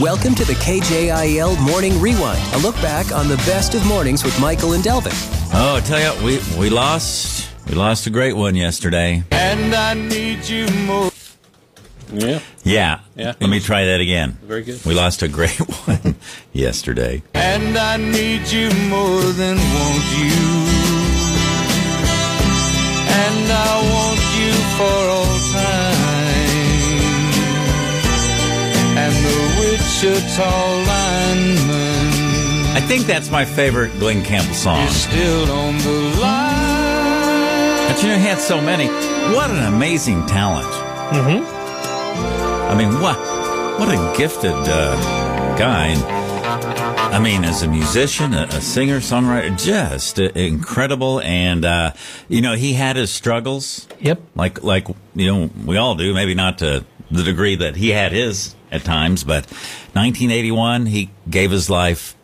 Welcome to the KJIL Morning Rewind, a look back on the best of mornings with Michael and Delvin. Oh, I tell you, we we lost we lost a great one yesterday. And I need you more. Yeah. Yeah. Yeah. Let me try that again. Very good. We lost a great one yesterday. And I need you more than want you. Wichita lineman I think that's my favorite Glen Campbell song. is still on the line. But you know, he had so many. What an amazing talent. Mm-hmm. I mean, what what a gifted uh, guy. I mean, as a musician, a, a singer, songwriter, just uh, incredible. And uh, you know, he had his struggles. Yep. like like you know we all do maybe not to the degree that he had his at times but 1981 he gave his life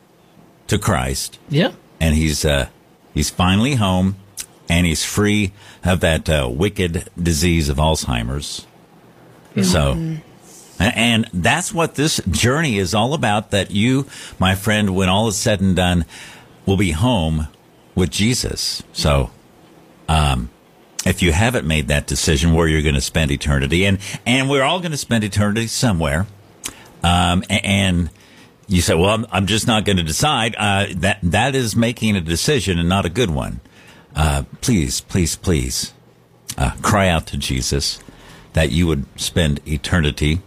to christ. Yeah. and he's uh he's finally home and he's free of that uh, wicked disease of alzheimer's. So and that's what this journey is all about that you my friend when all is said and done will be home with jesus. So if you haven't made that decision where you're going to spend eternity and and we're all going to spend eternity somewhere um, and you say well i'm, just not going to decide. Uh, that that is making a decision and not a good one. Uh, please please please uh, cry out to jesus that you would spend eternity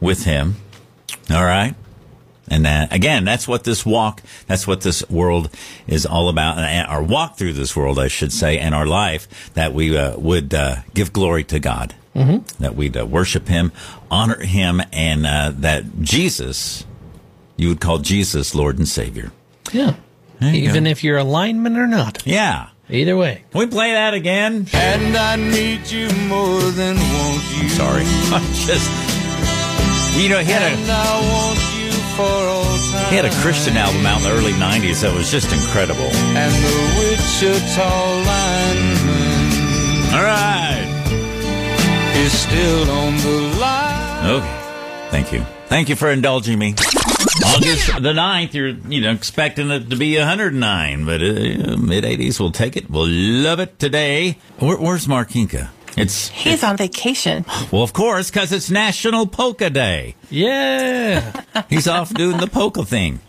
with him. All right? And uh, again, that's what this walk, that's what this world is all about. And our walk through this world, I should say, and our life, that we uh, would uh, give glory to God, mm-hmm. that we'd uh, worship Him, honor Him, and uh, that Jesus, you would call Jesus Lord and Savior. Yeah. Even go. if you're a lineman or not. Yeah. Either way. Can we play that again? And I need you more than want you. Sorry. I just, you know, he had a. And I want you for all time. He had a Christian album out in the early 90s that was just incredible. And the Wichita lineman All right. Is still on the line. Okay. Thank you. Thank you for indulging me. August the 9th, you're, you know, expecting it to be 109, but uh, mid 80s, we'll take it. We'll love it today. Where, where's Markinka? It's, He's on vacation. well, of course, because it's National Polka Day. Yeah. He's off doing the polka thing,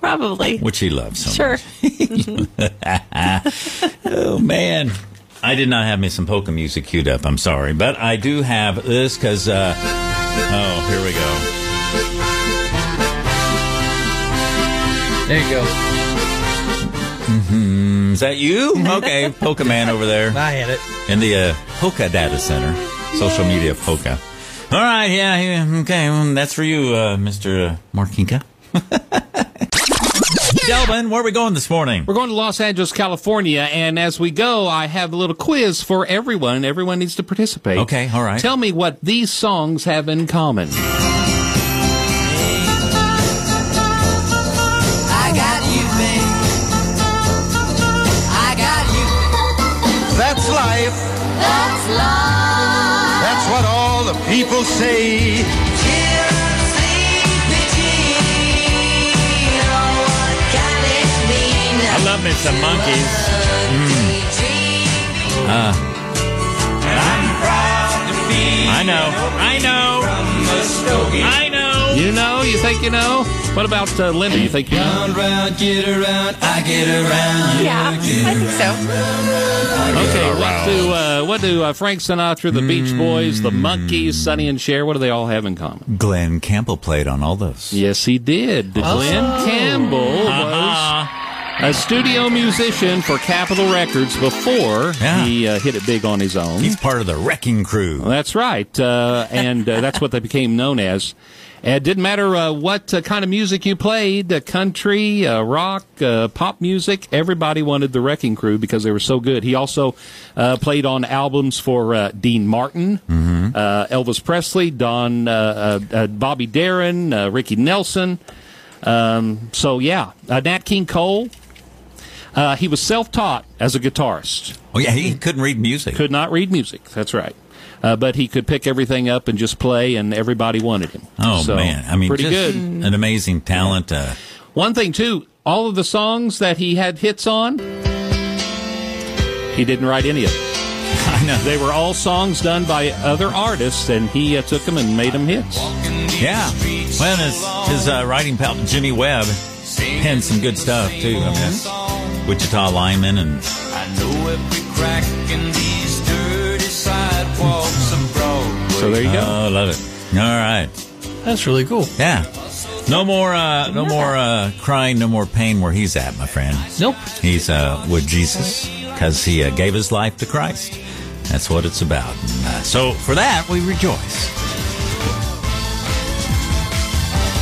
Probably. which he loves so Sure. much. Oh, man. I did not have me some polka music queued up. I'm sorry. But I do have this because, uh, oh, here we go. There you go. hmm Is that you? Okay, Polka Man over there I had it. in the uh, Polka Data Center, social media Polka. All right, yeah, yeah okay, well, that's for you, uh, Mr. Uh, Markinka. Delvin, where are we going this morning? We're going to Los Angeles, California, and as we go, I have a little quiz for everyone. Everyone needs to participate. Okay, all right. Tell me what these songs have in common. I got you, babe. I got you. That's life. That's love. That's what all the people say. I love me some monkeys. I know, I know, I know. You know? You think you know? What about uh, Linda? You think you know? Round, round, get around, I get around. Yeah, I think so. Okay, what do uh, what do uh, Frank Sinatra, the Beach Boys, the Monkees, Sonny and Cher? What do they all have in common? Glen Campbell played on all those. Yes, he did. Glen Campbell was a studio musician for Capitol Records before Yeah. he uh, hit it big on his own. He's part of the Wrecking Crew. That's right, uh, and uh, that's what they became known as. It didn't matter uh, what uh, kind of music you played, uh, country, uh, rock, uh, pop music, everybody wanted the Wrecking Crew because they were so good. He also uh, played on albums for uh, Dean Martin, uh, Elvis Presley, Don, uh, uh, uh, Bobby Darin, uh, Ricky Nelson. Um, so, yeah, uh, Nat King Cole. Uh, he was self taught as a guitarist. Oh yeah, he couldn't read music. Could not read music. That's right. uh, but he could pick everything up and just play, and everybody wanted him. Oh So, man, I mean, pretty just good. An amazing talent. Uh, One thing too, all of the songs that he had hits on, he didn't write any of them. I know. They were all songs done by other artists, and he uh, took them and made them hits. Yeah. Well, his, his uh, writing pal Jimmy Webb penned some good stuff too. I mean, Wichita lineman and I know every crack in these dirty sidewalks of Broadway. So there you go. oh, love it. All right. That's really cool. Yeah. No more, uh, no more uh, crying, no more pain where he's at, my friend. Nope. He's uh, with Jesus because he uh, gave his life to Christ. That's what it's about. And, uh, so for that, we rejoice.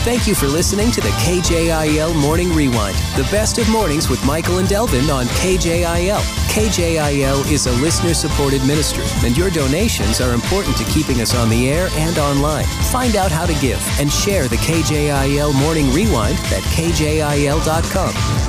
Thank you for listening to the KJIL Morning Rewind, the best of mornings with Michael and Delvin on KJIL. KJIL is a listener supported ministry, and your donations are important to keeping us on the air and online. Find out how to give and share the KJIL Morning Rewind at kjil.com.